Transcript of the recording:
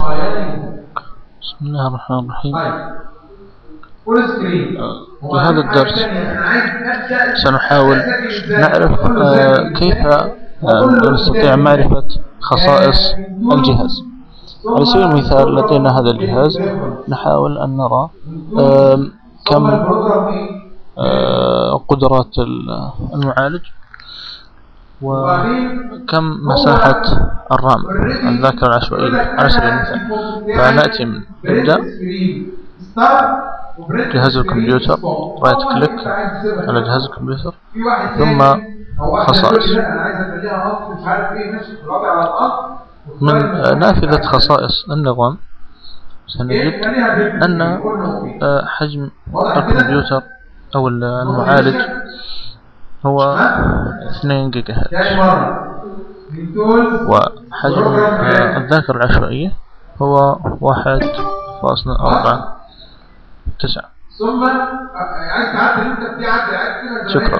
بسم الله الرحمن الرحيم. في هذا الدرس سنحاول نعرف آه، كيف آه، نستطيع معرفة خصائص الجهاز. على سبيل المثال لدينا هذا الجهاز. نحاول أن نرى آم، كم آه، قدرات ال- المعالج. وكم مساحة ال RAM؟ الذاكرة العشوائية على سبيل المثال. فنأتي من نبدأ جهاز الكمبيوتر. right click على جهاز الكمبيوتر. ثم خصائص. من نافذة خصائص النظام سنجد أن آه، حجم الكمبيوتر أو المعالج هو 2 جيجا هرتز وحجم الذاكرة العشوائية هو واحد فاصلة أربعة تسعة. ثم عايز تعدل انت في عدل عايز كده شكرا.